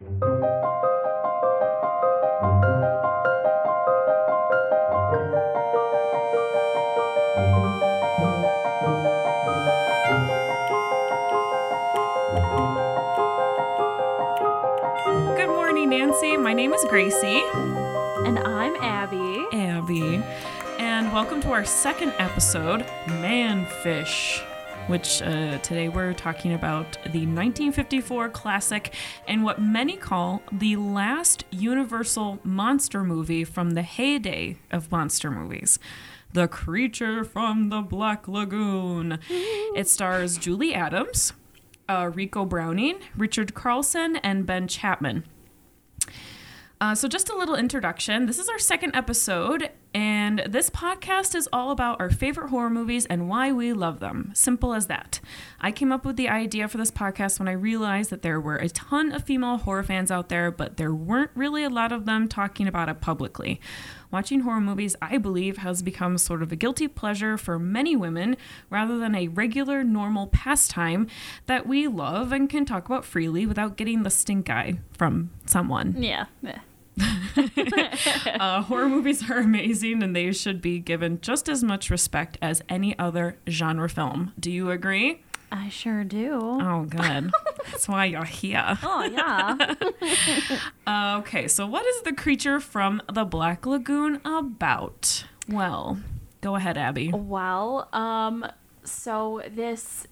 Good morning, Nancy. My name is Gracie. And I'm Abby. Abby. And welcome to our second episode, Manfish, which uh, today we're talking about the 1954 classic and what many call the last Universal monster movie from the heyday of monster movies. The Creature from the Black Lagoon. It stars Julie Adams, uh, Ricou Browning, Richard Carlson, and Ben Chapman. Uh, so, just a little introduction. This is our second episode, and this podcast is all about our favorite horror movies and why we love them. Simple as that. I came up with the idea for this podcast when I realized that there were a ton of female horror fans out there, but there weren't really a lot of them talking about it publicly. Watching horror movies, I believe, has become sort of a guilty pleasure for many women rather than a regular, normal pastime that we love and can talk about freely without getting the stink eye from someone. Yeah. yeah. Uh, horror movies are amazing and they should be given just as much respect as any other genre film. Do you agree? I sure do. Oh, good. That's why you're here. Oh, yeah. Okay, so what is the creature from the Black Lagoon about? Well, go ahead, Abby. well, um, so this.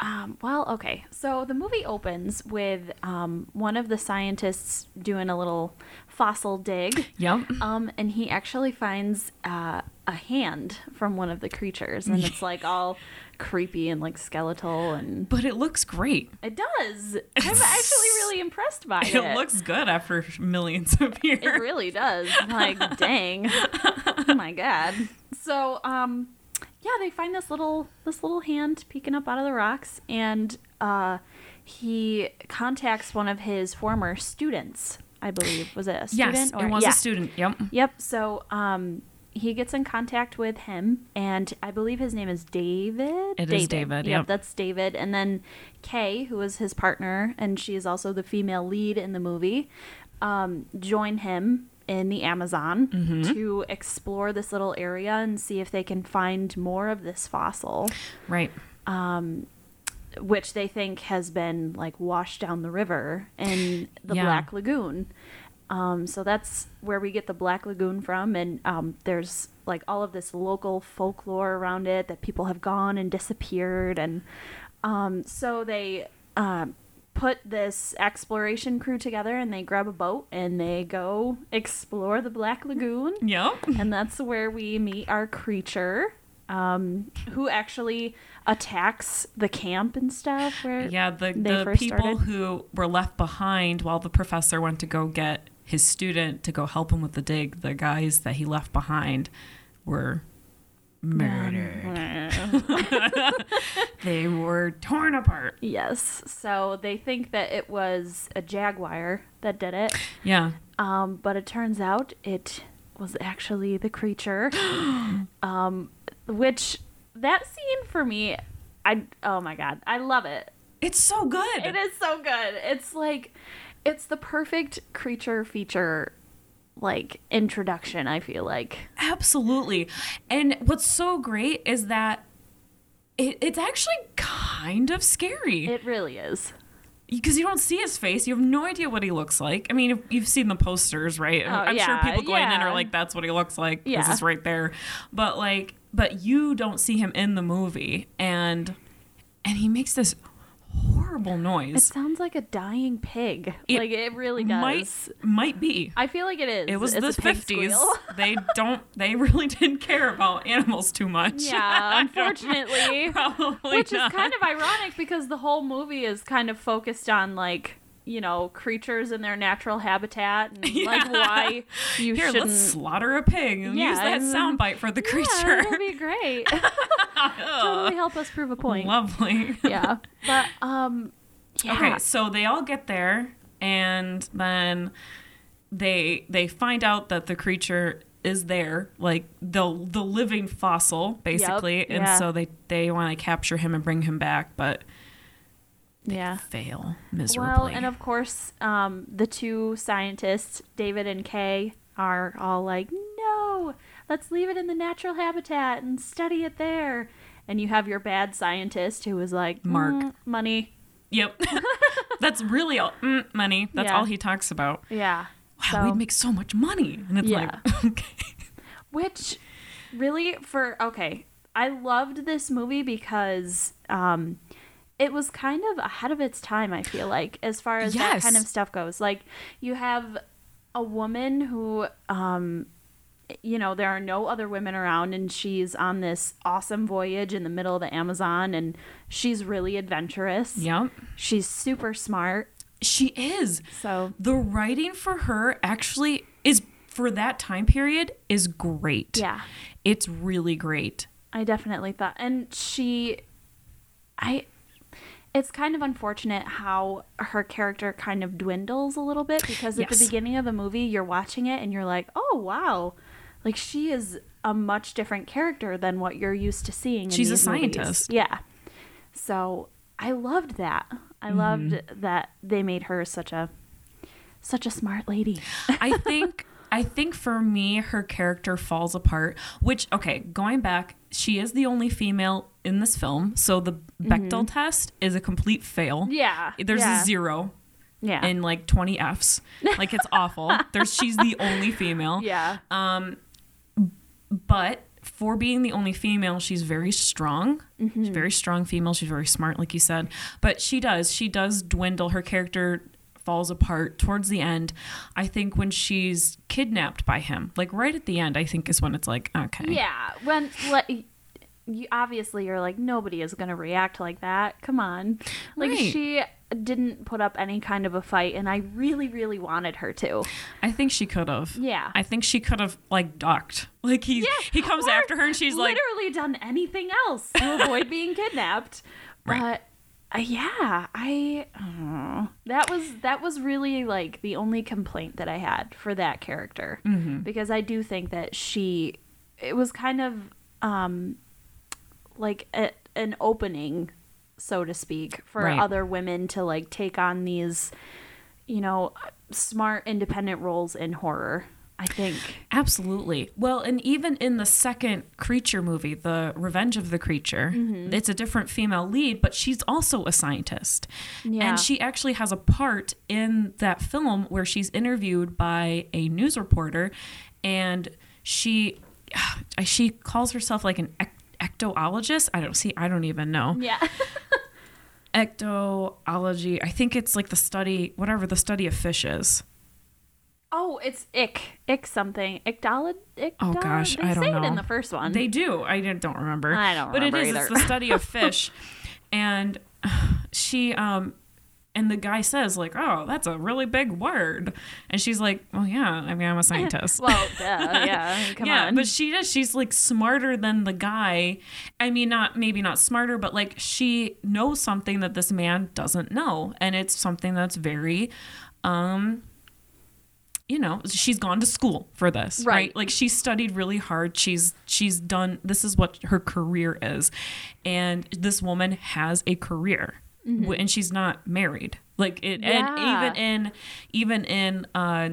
Um, well, okay. So the movie opens with um, one of the scientists doing a little fossil dig. Yep. Um, and he actually finds uh, a hand from one of the creatures, and it's like all creepy and like skeletal, and But it looks great. it does. I'm actually really impressed by it. It looks good after millions of years. It really does. Like, dang. oh my god. So, um, yeah, they find this little this little hand peeking up out of the rocks, and uh, he contacts one of his former students. I believe was it a student? yes, or- it was yeah. a student. Yep. Yep. So, um, he gets in contact with him, and I believe his name is David. It is David, Yep, yep. that's David. And then Kay, who is his partner, and she is also the female lead in the movie, um, join him in the Amazon Mm-hmm. to explore this little area and see if they can find more of this fossil, Right. Which they think has been like washed down the river in the Yeah. Black Lagoon. Um, so that's where we get the Black Lagoon from, and um, there's like all of this local folklore around it that people have gone and disappeared, and um, so they um, put this exploration crew together, and they grab a boat and they go explore the Black Lagoon, Yep. and that's where we meet our creature. Um, who actually attacks the camp and stuff? Yeah, the, the people started? who were left behind while the professor went to go get his student to go help him with the dig, the guys that he left behind were murdered. They were torn apart. Yes. So they think that it was a jaguar that did it. Yeah. Um, but it turns out it was actually the creature. um, which that scene for me, I oh my god, I love it. It's so good. It is so good. It's like it's the perfect creature feature like introduction, I feel like. Absolutely. And what's so great is that it, it's actually kind of scary. It really is. Because you don't see his face. You have no idea what he looks like. I mean, you've seen the posters, right? Oh, I'm sure people going in are like, "That's what he looks like." This Yeah. is right there. But like, but you don't see him in the movie, and and he makes this horrible noise. It sounds like a dying pig. It like it really does. Might might be. I feel like it is. It was It's the fifties. they don't. They really didn't care about animals too much. Yeah, unfortunately. probably Which not. is kind of ironic because the whole movie is kind of focused on like you know creatures in their natural habitat and like why you Here, shouldn't. let's slaughter a pig and use that soundbite for the Yeah, creature. that'd be great. totally help us prove a point. Lovely. Yeah, but um, yeah. Okay, so they all get there, and then they they find out that the creature is there, like the the living fossil, basically, and yeah. so they they want to capture him and bring him back, but Yeah. fail miserably. Well, and of course, um, the two scientists, David and Kay, are all like, no, let's leave it in the natural habitat and study it there. And you have your bad scientist who was like, Mark. "Mm, money. yep. That's really all mm, money. That's Yeah. all he talks about. Yeah. Wow, So- we'd make so much money. And it's Yeah. like, okay. Which really for okay, I loved this movie because um it was kind of ahead of its time, I feel like, as far as that kind of stuff goes. Like you have a woman who um you know, there are no other women around and she's on this awesome voyage in the middle of the Amazon and she's really adventurous. Yep. She's super smart. She is. So The writing for her actually is for that time period is great. yeah. It's really great. I definitely thought, and she, I, it's kind of unfortunate how her character kind of dwindles a little bit because at Yes. the beginning of the movie, you're watching it and you're like, oh wow, like she is a much different character than what you're used to seeing. In She's a these movies. scientist. Yeah. So I loved that. I Mm-hmm. loved that they made her such a, such a smart lady. I think I think for me her character falls apart, which okay, going back, she is the only female in this film, so the Bechdel test is a complete fail. Mm-hmm. Yeah. There's yeah. a zero Yeah. and like 20 Fs. Like it's awful. There's she's the only female. yeah. Um But for being the only female, she's very strong. Mm-hmm. She's a very strong female. She's very smart, like you said. But she does, she does dwindle. Her character falls apart towards the end. I think when she's kidnapped by him, like right at the end, I think is when it's like, okay. Yeah, when like you obviously you're like nobody is gonna react like that. Come on, like Right. she didn't put up any kind of a fight, and I really, really wanted her to. I think she could have. Yeah. I think she could have like ducked. Like he he comes Or after her and she's like, literally done anything else to avoid being kidnapped. Right. But uh, yeah, I uh, that was that was really like the only complaint that I had for that character Mm-hmm. because I do think that she it was kind of um like a, an opening so to speak for Right. other women to like take on these you know smart independent roles in horror I think Absolutely. Well, and even in the second creature movie, The Revenge of the Creature, Mm-hmm. it's a different female lead, but she's also a scientist. Yeah. And she actually has a part in that film where she's interviewed by a news reporter and she she calls herself like an ec- ectologist. I don't see I don't even know. yeah Ectology. I think it's like the study whatever the study of fishes. Oh, it's ick, ick something, ictolid. Oh, gosh, they I don't say it know. in the first one. They do. I don't- remember. I don't But it is. either. It's the study of fish, and she um, and the guy says like, "Oh, that's a really big word," and she's like, "Well, yeah. I mean, I'm a scientist." well, duh, yeah, come yeah, on. but she does. She's like smarter than the guy. I mean, not maybe not smarter, but like she knows something that this man doesn't know, and it's something that's very, um, you know, she's gone to school for this, right? Right. Like she's studied really hard. She's she's done. This is what her career is, and this woman has a career, w and she's not married. Like it, and Mm-hmm. Even in even in uh,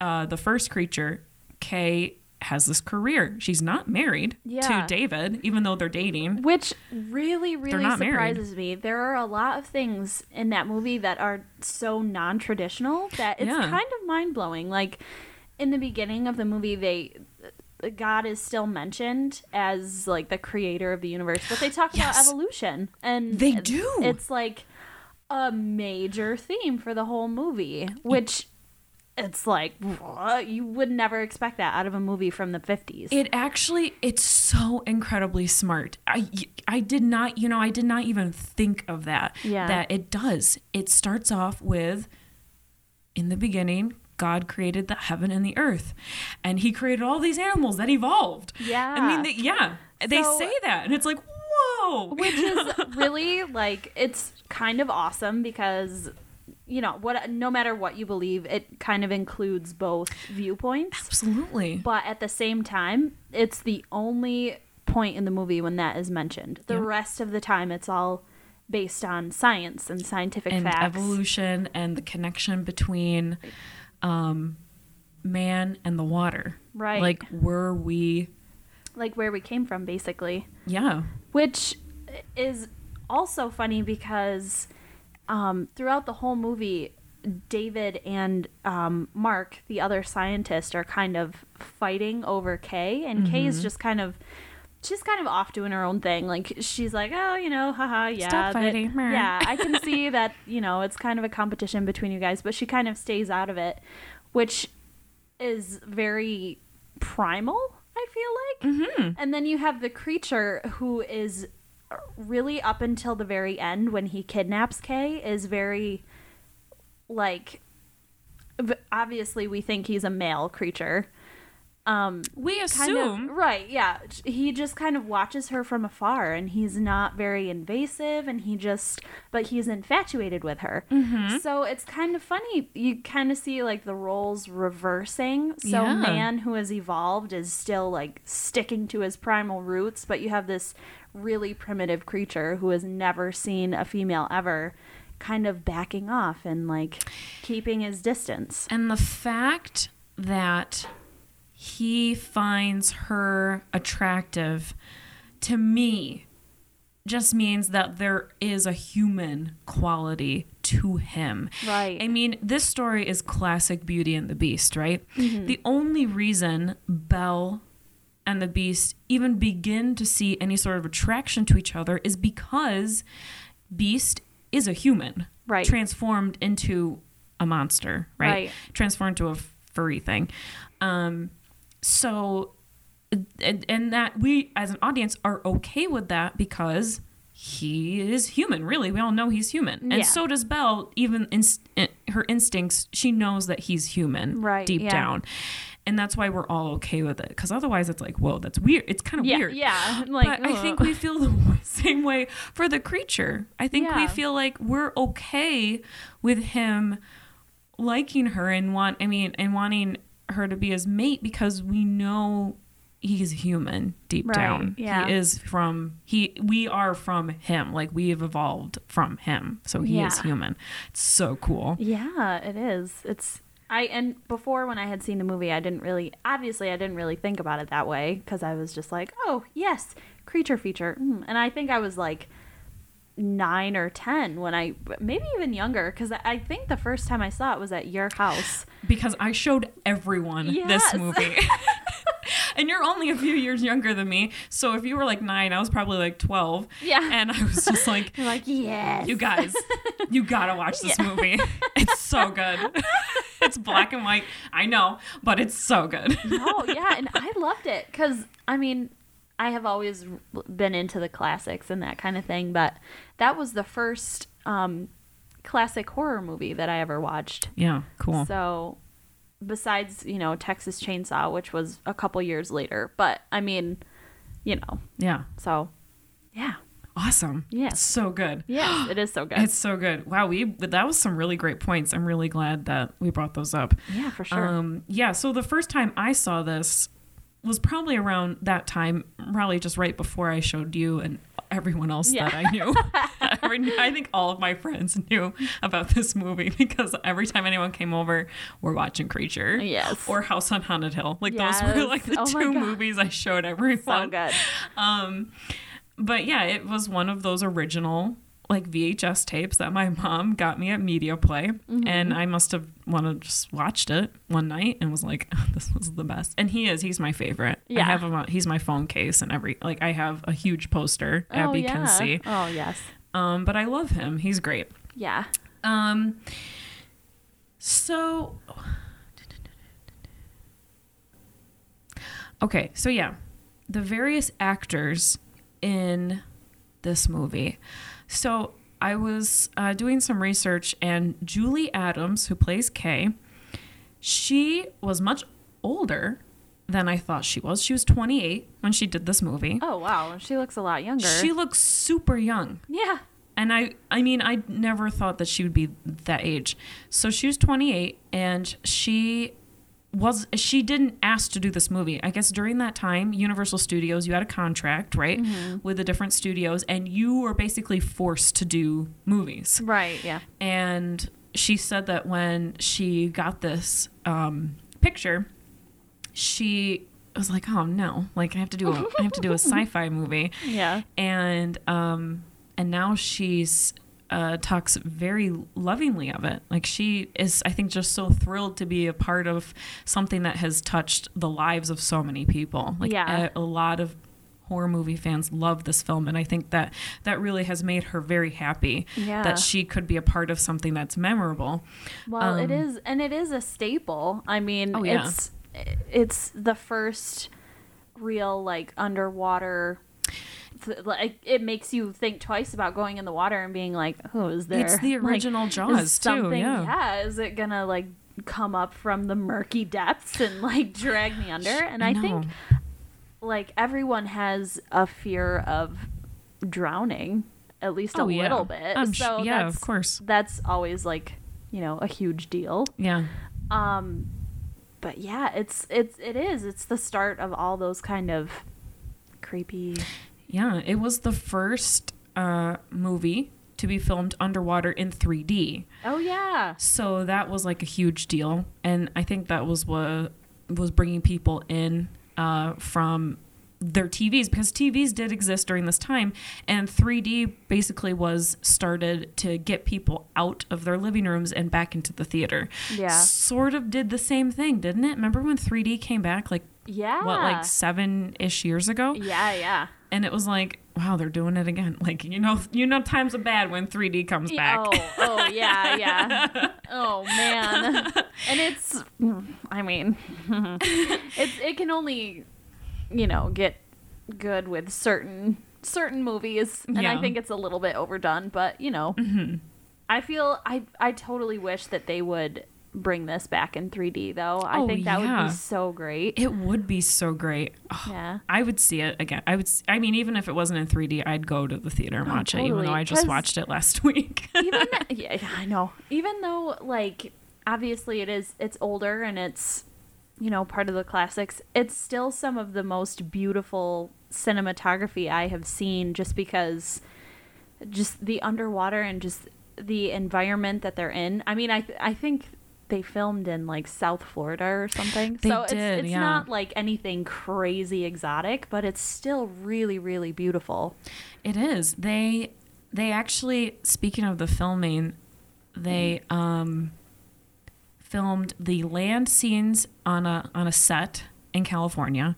uh, the first creature, Kay has this career. She's not married Yeah. to David, even though they're dating. Which really, really not married. surprises me. There are a lot of things in that movie that are so non traditional that it's Yeah. kind of mind blowing. Like in the beginning of the movie, they. Uh, God is still mentioned as like the creator of the universe, but they talk about evolution, and They do. It's like a major theme for the whole movie, which it's like you would never expect that out of a movie from the fifties. It actually, it's so incredibly smart. I, I did not, you know, I did not even think of that. Yeah. That it does. It starts off with, in the beginning, God created the heaven and the earth, and He created all these animals that evolved. Yeah. I mean, they, yeah, they So- say that, and it's like, whoa. which is really like it's kind of awesome because you know what no matter what you believe it kind of includes both viewpoints Absolutely. but at the same time it's the only point in the movie when that is mentioned the Yep. rest of the time it's all based on science and scientific and facts. evolution and the connection between um, man and the water. Right. Like, were we? like where we came from basically. Yeah. which is also funny because um, throughout the whole movie david and um, mark the other scientist are kind of fighting over kay and Kay is just kind of she's kind of off doing her own thing like she's like oh you know haha yeah Stop fighting. Meh. yeah i can see that you know it's kind of a competition between you guys but she kind of stays out of it which is very primal i feel like Mm-hmm. and then you have the creature who is really up until the very end when he kidnaps Kay is very like obviously we think he's a male creature. Um We kind assume. of right, yeah. He just kind of watches her from afar and he's not very invasive and he just but he's infatuated with her. Mm-hmm. So it's kind of funny. You kind of see like the roles reversing. So Yeah. man who has evolved is still like sticking to his primal roots, but you have this really primitive creature who has never seen a female ever kind of backing off and like keeping his distance. And the fact that he finds her attractive to me just means that there is a human quality to him. Right. I mean, this story is classic Beauty and the Beast, right? The only reason Belle and the Beast even begin to see any sort of attraction to each other is because Beast is a human, Right. Transformed into a monster, right? Right. Transformed into a furry thing. Um, so, and, and that we as an audience are okay with that because he is human. Really, we all know he's human, and Yeah. so does Belle. Even in, in her instincts, she knows that he's human, Right, deep yeah. down, and that's why we're all okay with it. Because otherwise, it's like, whoa, that's weird. It's kind of Yeah, weird. yeah. Like but I think we feel the same way for the creature. I think we feel like we're okay with him liking her and want I mean and wanting her to be his mate because we know he's human deep Right, down. yeah. He is from he we are from him. Like we have evolved from him. So he is human. It's so cool. Yeah, it is. It's I and before when I had seen the movie, I didn't really obviously I didn't really think about it that way because I was just like, oh yes, creature feature, mm. and I think I was like nine or ten when I maybe even younger because I think the first time I saw it was at your house. Because I showed everyone Yes. this movie. and you're only a few years younger than me. So if you were like nine, I was probably like 12. Yeah. And I was just like, like yes, you guys, you gotta watch this movie. It's so good. it's black and white. I know, but it's so good. no, yeah, and I loved it because I mean, I have always been into the classics and that kind of thing, but that was the first um, classic horror movie that I ever watched. Yeah, cool. So, besides you know Texas Chainsaw, which was a couple years later, but I mean, you know, yeah, so yeah, awesome. Yeah. So good. Yeah, it is so good. It's so good. Wow, we that was some really great points. I'm really glad that we brought those up. yeah, for sure. Um, yeah, so the first time I saw this was probably around that time, probably just right before I showed you and everyone else Yeah. that I knew. I think all of my friends knew about this movie because every time anyone came over, we're watching Creature. Yes. Or House on Haunted Hill. Like those were like the Oh two movies I showed everyone. so good. Um, but yeah, it was one of those original like VHS tapes that my mom got me at Media Play, Mm-hmm. and I must have of just watched it one night and was like, "This was the best." And he is, he's my favorite. I Yeah. have him. On, he's my phone case and every like I have a huge poster. oh Abby yeah. can see. Oh yes. Um, but I love him. He's great. Yeah. Um, so okay, so yeah, the various actors in this movie. So I was uh, doing some research, and Julie Adams, who plays Kay, she was much older than I thought she was. She was 28 when she did this movie. Oh wow, she looks a lot younger. She looks super young yeah. and I I mean I never thought that she would be that age. So she was 28 and she was she didn't ask to do this movie. I guess during that time, Universal Studios, you had a contract, right, with the different studios, and you were basically forced to do movies. Right. Yeah. And she said that when she got this um, picture, she was like, "Oh no! Like I have to do a I have to do a sci-fi movie." Yeah. and um and now she's uh talks very lovingly of it like she is i think just so thrilled to be a part of something that has touched the lives of so many people like Yeah. a, a lot of horror movie fans love this film and i think that that really has made her very happy Yeah. that she could be a part of something that's memorable Well, it Um, is, and it is a staple. I mean, Oh, yeah. it's it's the first real like underwater. Like it makes you think twice about going in the water and being like, "Oh, is there?" It's the like, original is Jaws, too, something- yeah. Is it gonna like come up from the murky depths and like drag me under? And I, think like everyone has a fear of drowning, at least a Oh, yeah. little bit. I'm so yeah, of course. That's always like you know a huge deal. yeah Um, but yeah, it's it's it is. It's the start of all those kind of creepy. Yeah, it was the first uh, movie to be filmed underwater in 3D. Oh yeah, So that was like a huge deal, and I think that was what was bringing people in uh, from their TVs because TVs did exist during this time, and 3D basically was started to get people out of their living rooms and back into the theater. Yeah. sort of did the same thing, didn't it? Remember when 3D came back like yeah. what like seven ish years ago? yeah, yeah. And it was like wow they're doing it again like you know you know times are bad when 3d comes back Oh, oh yeah, yeah. Oh man, and it's. I mean, it's it can only, you know, get good with certain certain movies, and I think it's a little bit overdone. But you know, mm-hmm. I feel I I totally wish that they would bring this back in 3D though. I Oh, think that would be so great. it would be so great Oh, Yeah. i would see it again i would I mean even if it wasn't in 3d i'd go to the theater and Oh, watch it even though i just watched it last week even yeah, I know. Even though like obviously it is it's older and it's you know part of the classics, it's still some of the most beautiful cinematography I have seen just because just the underwater and just the environment that they're in. I mean, I th- I think they filmed in like South Florida or something. They so it's did, it's yeah. not like anything crazy exotic, but it's still really really beautiful. it is they they actually speaking of the filming they um filmed the land scenes on a on a set in California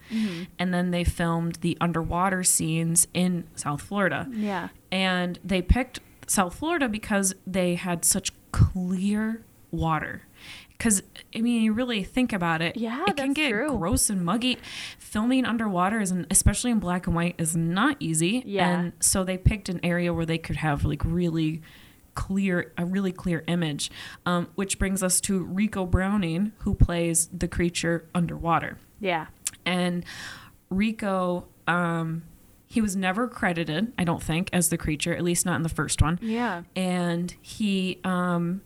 and then they filmed the underwater scenes in South Florida. Yeah. and they picked South Florida because they had such clear water. Because I mean, you really think about it, Yeah, it can get true. gross and muggy. Filming underwater is, especially in black and white, is not easy. Yeah. and so they picked an area where they could have like really clear, a really clear image. Um, which brings us to Ricou Browning, who plays the creature underwater Yeah. and Ricou um he was never credited, I don't think, as the creature, at least not in the first one. Yeah. And he um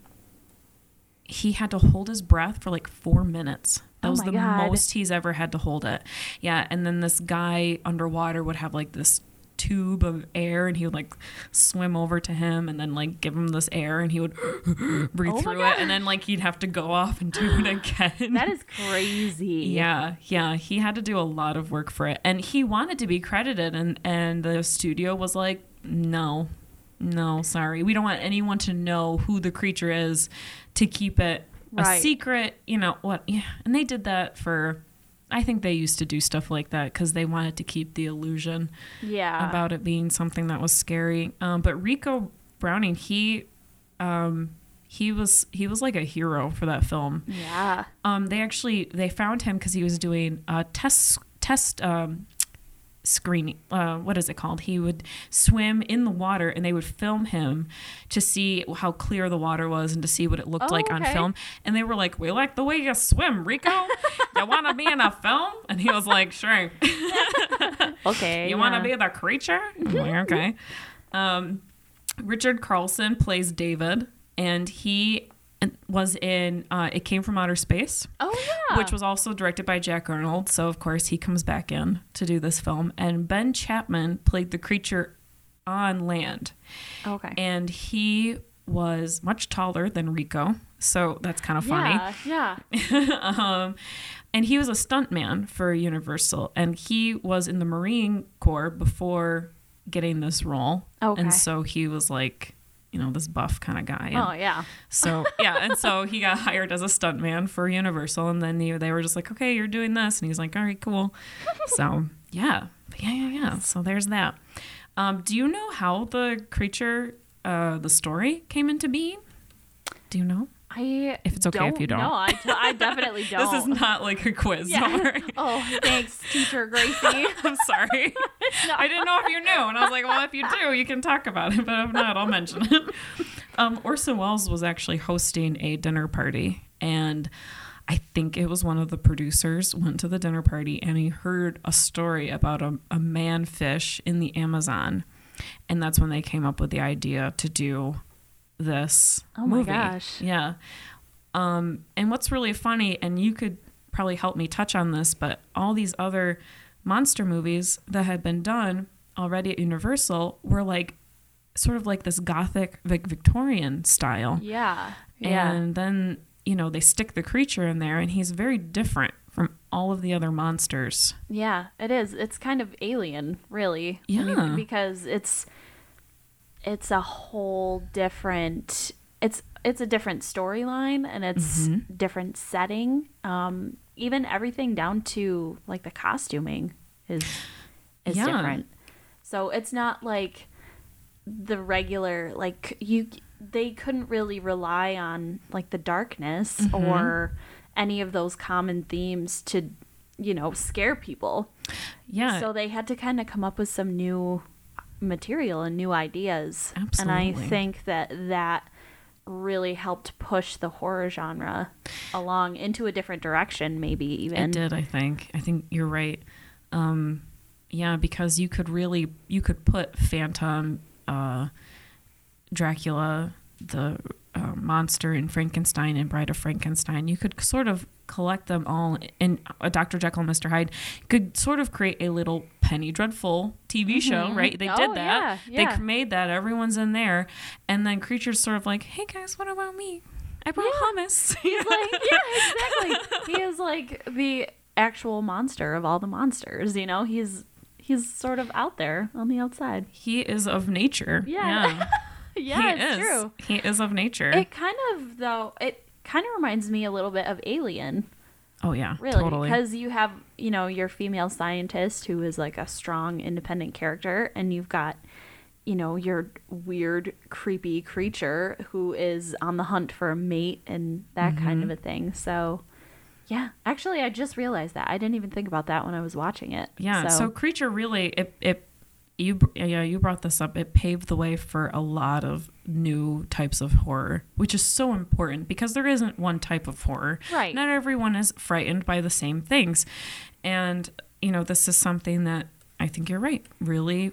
he had to hold his breath for like 4 minutes. That Oh was the God. most he's ever had to hold it. Yeah, and then this guy underwater would have like this tube of air and he would like swim over to him and then like give him this air and he would breathe Oh through God. it and then like he'd have to go off and do it again. That is crazy. Yeah, yeah, he had to do a lot of work for it, and he wanted to be credited, and and the studio was like, no, no, sorry, we don't want anyone to know who the creature is, to keep it a secret. You know what? Yeah, and they did that for. I think they used to do stuff like that because they wanted to keep the illusion Yeah. about it being something that was scary. Um, but Ricou Browning, he, um, he was he was like a hero for that film. yeah. Um, they actually they found him because he was doing a test test um, screening. Uh, what is it called? He would swim in the water, and they would film him to see how clear the water was and to see what it looked Oh, like on film. And they were like, "We like the way you swim, Ricou. you want to be in a film?" And he was like, "Sure." Okay. You want to be the creature? Like, okay. Um, Richard Carlson plays David, and he and was in uh, It Came from Outer Space, Oh yeah. which was also directed by Jack Arnold. So of course he comes back in to do this film, and Ben Chapman played the creature on land, okay. and he was much taller than Ricou. So that's kind of funny. Yeah. Yeah. um, and he was a stuntman for Universal, and he was in the Marine Corps before getting this role. Okay. And so he was like, you know, this buff kind of guy. And Oh yeah. So yeah, and so he got hired as a stuntman for Universal, and then he, they were just like, okay, you're doing this, and he's like, all right, cool. so yeah, yeah, yeah, yeah. So there's that. Um, do you know how the creature, uh, the story came into being? Do you know? I If it's okay if you don't. No, I, t- I definitely don't. This is not like a quiz. Yeah. Oh, thanks, teacher Gracie. I'm sorry. No. I didn't know if you knew. And I was like, well, if you do, you can talk about it. But if not, I'll mention it. Um, Orson Welles was actually hosting a dinner party. And I think it was one of the producers went to the dinner party and he heard a story about a, a man fish in the Amazon. And that's when they came up with the idea to do this Oh my movie. gosh. Yeah. Um, and what's really funny, and you could probably help me touch on this, but all these other monster movies that had been done already at Universal were like sort of like this gothic Vic- Victorian style. Yeah. Yeah. And then, you know, they stick the creature in there and he's very different from all of the other monsters. Yeah, it is. It's kind of alien, really. I mean, Yeah. because it's it's a whole different it's it's a different storyline and it's Mm-hmm. different setting. Um even everything down to like the costuming is is Yeah. different. So it's not like the regular like you they couldn't really rely on like the darkness Mm-hmm. or any of those common themes to you know scare people Yeah. so they had to kind of come up with some new material and new ideas and i think that that really helped push the horror genre along into a different direction maybe even It did, I think. I think you're right. Um, yeah, because you could really you could put Phantom, uh, Dracula, the uh, monster in Frankenstein and Bride of Frankenstein. You could sort of collect them all in uh, Dr. Jekyll and Mr. Hyde. Could sort of create a little Penny Dreadful TV show, mm-hmm. right? They Oh, did that. yeah, yeah. They made that. Everyone's in there, and then creatures sort of like, "Hey guys, what about me? I brought hummus." he's like yeah exactly he is like the actual monster of all the monsters you know he's he's sort of out there on the outside He is of nature. Yeah. yeah he it's is. true He is of nature. it kind of though it kind of reminds me a little bit of alien oh yeah, really totally. because you have you know your female scientist who is like a strong independent character and you've got you know your weird creepy creature who is on the hunt for a mate and that kind Mm-hmm. of a thing so yeah actually i just realized that i didn't even think about that when i was watching it Yeah. So, so, creature really it it you yeah you brought this up. It paved the way for a lot of new types of horror, which is so important because there isn't one type of horror. Right. Not everyone is frightened by the same things, and you know this is something that I think you're right. Really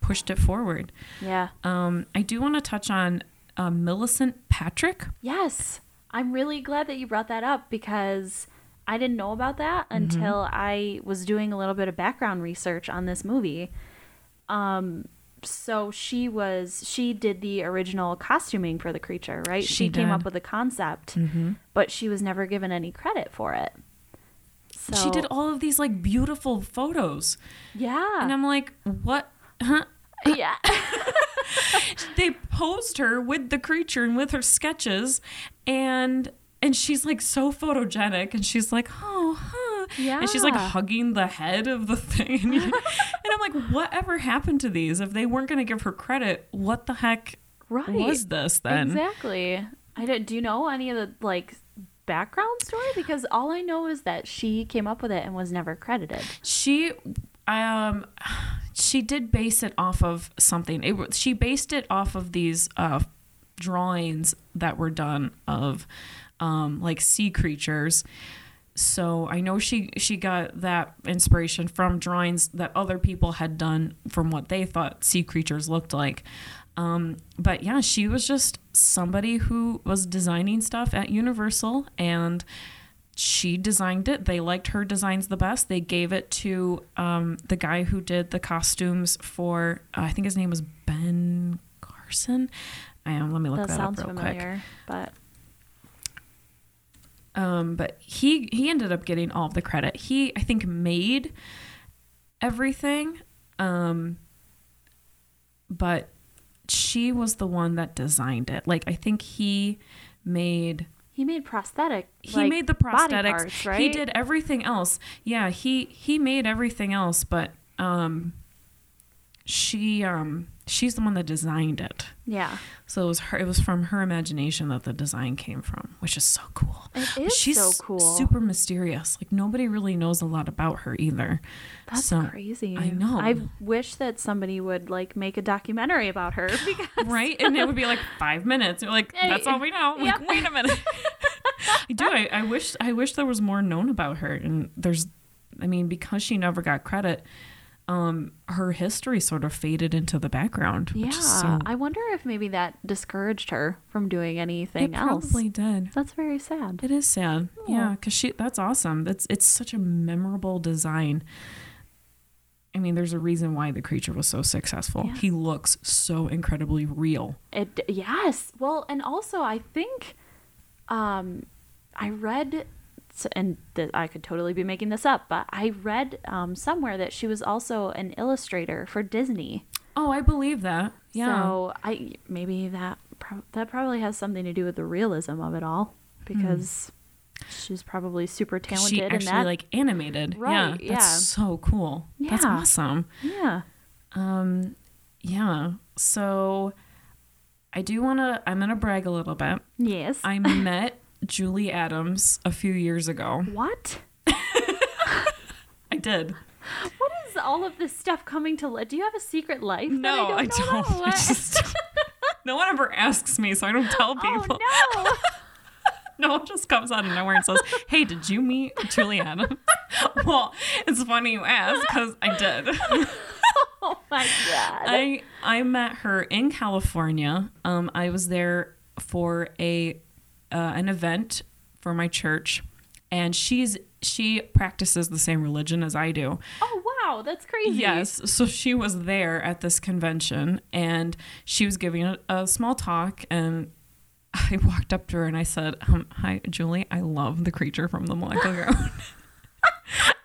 pushed it forward. yeah Um, I do want to touch on uh, Milicent Patrick. Yes. I'm really glad that you brought that up because I didn't know about that until I was doing a little bit of background research on this movie. Um so she was she did the original costuming for the creature, right? She came up with the concept, but she was never given any credit for it. So She did all of these like beautiful photos. Yeah. And I'm like, what? Huh? yeah. They posed her with the creature and with her sketches, and and she's like so photogenic, and she's like, oh, huh. And she's like hugging the head of the thing, and, I'm like, whatever happened to these? If they weren't going to give her credit, what the heck right. was this then? Exactly. I don't, do you know any of the like background story? Because all I know is that she came up with it and was never credited. She um she did base it off of something. It she based it off of these uh drawings that were done of um like sea creatures. so I know she she got that inspiration from drawings that other people had done from what they thought sea creatures looked like. Um, but yeah, she was just somebody who was designing stuff at Universal and she designed it. They liked her designs the best. They gave it to um, the guy who did the costumes for, uh, I think his name was Ben Carson. I am. Let me look that that, sounds up real familiar, but quick. Um, but he he ended up getting all of the credit. He I think made everything. Um, but she was the one that designed it. Like I think he made he made prosthetic. he like, made the prosthetics parts, right? he did everything else yeah he he made everything else but um she um she's the one that designed it. Yeah, so it was her it was from her imagination that the design came from which is so cool. It is she's so cool. super mysterious. Like nobody really knows a lot about her either. That's so crazy. I know. I wish that somebody would like make a documentary about her because right? And it would be like five minutes. You're like that's all we know. Like Yep. wait a minute. I do. I, I wish i wish there was more known about her. And there's i mean because she never got credit um her history sort of faded into the background yeah, so I wonder if maybe that discouraged her from doing anything it else. probably did That's very sad. it is sad yeah because she that's awesome that's it's such a memorable design I mean, there's a reason why the creature was so successful. Yeah. He looks so incredibly real. It yes. Well, and also I think um I read and th- I could totally be making this up, but I read um, somewhere that she was also an illustrator for Disney. Oh, I believe that. Yeah. So I maybe that pro- that probably has something to do with the realism of it all because she's probably super talented she actually that. like animated. Right, yeah. That's yeah. so cool. That's Yeah. awesome. yeah. Um yeah. So I do want to I'm going to brag a little bit. Yes. I met Julie Adams a few years ago. what? I did. What is all of this stuff coming to light? Do you have a secret life? No, I I don't. know don't. I just No one ever asks me, so I don't tell people. Oh no! No one just comes out of nowhere and says, "Hey, did you meet Julie Adams?" well, it's funny you ask because I did. oh my god! I I met her in California. Um, I was there for a uh, an event for my church, and she's she practices the same religion as I do. oh wow, that's crazy. Yes, so she was there at this convention, and she was giving a, a small talk, and I walked up to her and I said, um, "Hi, Julie. I love the creature from the Black Lagoon."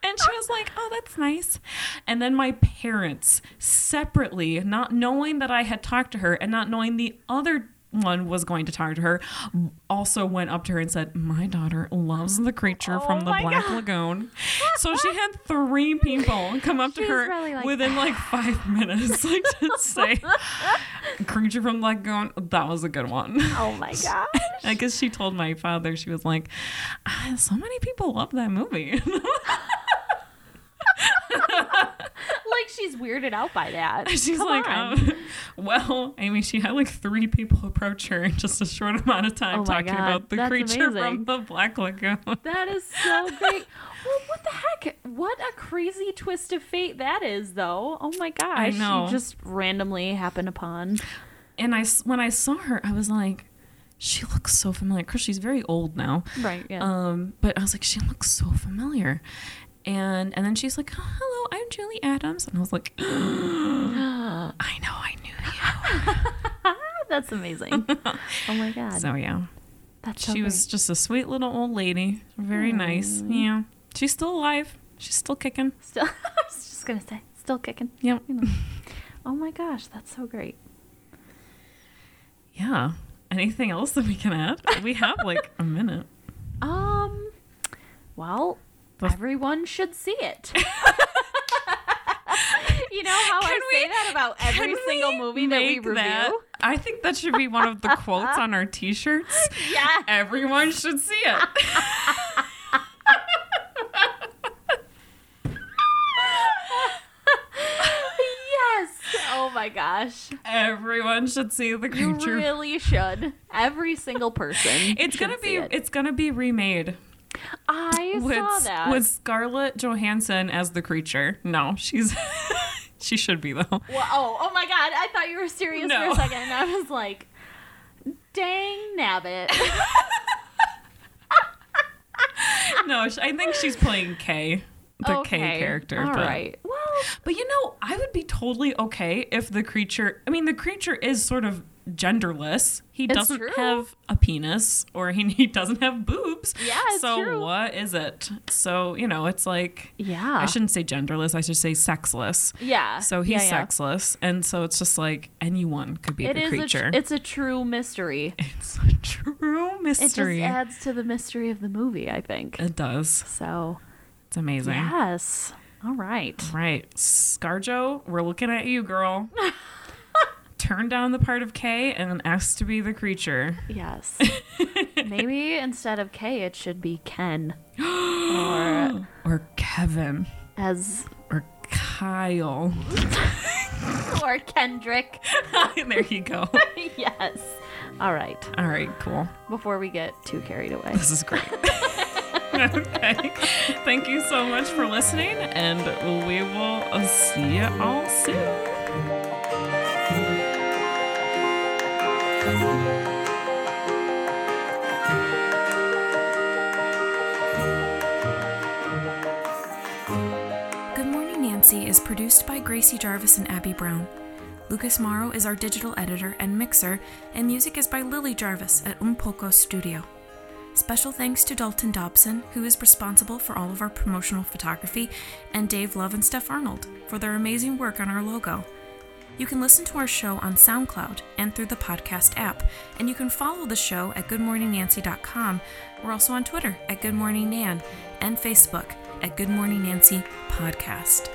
And she was like, "Oh, that's nice." And then my parents separately, not knowing that I had talked to her and not knowing the other one was going to talk to her, also went up to her and said, "My daughter loves the creature Oh from the Black God. Lagoon." So she had three people come up to her like, within like five minutes, like to say, "Creature from the Lagoon." That was a good one. Oh my gosh. I guess she told my father, she was like, "Ah, "So many people love that movie." like she's weirded out by that. She's Come like, um, well, I mean, she had like three people approach her in just a short amount of time Oh talking God, about the that's creature amazing. from the Black Lagoon. That is so great. well, what the heck? What a crazy twist of fate that is, though. Oh my gosh. I know. You just randomly happen upon. And I, when I saw her, I was like, she looks so familiar. Because she's very old now. Right, yeah. Um, but I was like, she looks so familiar. And and then she's like, oh, hello, I'm Julie Adams. And I was like, I know I knew. That's amazing. oh my god. So yeah. That's so she was just a sweet little old lady. Very nice. Yeah. She's still alive. She's still kicking. still. I was just gonna say, still kicking. Yep. Oh my gosh, that's so great. Yeah. Anything else that we can add? We have like a minute. Um. Well, everyone should see it. You know how I Can say that about every single movie that we review? that- I think that should be one of the quotes on our t-shirts. Yeah. Everyone should see it. yes. Oh my gosh. Everyone should see the creature. You really should. Every single person. it's gonna be it. it's gonna be remade. I with, saw that. with Scarlett Johansson as the creature. No, she's she should be though. Well, oh, oh my god! I thought you were serious No. for a second, and I was like, "Dang nabbit!" No, I think she's playing Kay, the K character. All but, right. Well, but you know, I would be totally okay if the creature. I mean, the creature is sort of genderless. He It's doesn't true. have a penis, or he, he doesn't have boobs. Yeah, so true. what is it? So you know, it's like yeah. I shouldn't say genderless. I should say sexless. Yeah. So he's yeah, yeah. sexless, and so it's just like anyone could be It. A, creature. tr- it's a true mystery. It's a true mystery. It just adds to the mystery of the movie, I think. it does. So, It's amazing. yes. All right. Right. Scarjo, we're looking at you, girl. Turn down the part of K and ask to be the creature. Yes. Maybe instead of K, it should be Ken. or Or Kevin. as Or Kyle. or Kendrick. there you go. yes. All right. All right, cool. Before we get too carried away. This is great. okay. Thank you so much for listening, and we will see you all soon. Is produced by Gracie Jarvis and Abby Brown. Lucas Morrow is our digital editor and mixer, and music is by Lily Jarvis at Un Poco Studio. Special thanks to Dalton Dobson, who is responsible for all of our promotional photography, and Dave Love and Steph Arnold for their amazing work on our logo. You can listen to our show on SoundCloud and through the podcast app, and you can follow the show at goodmorningnancy.com. We're also on Twitter at Good Morning Nan and Facebook at Good Morning Nancy Podcast.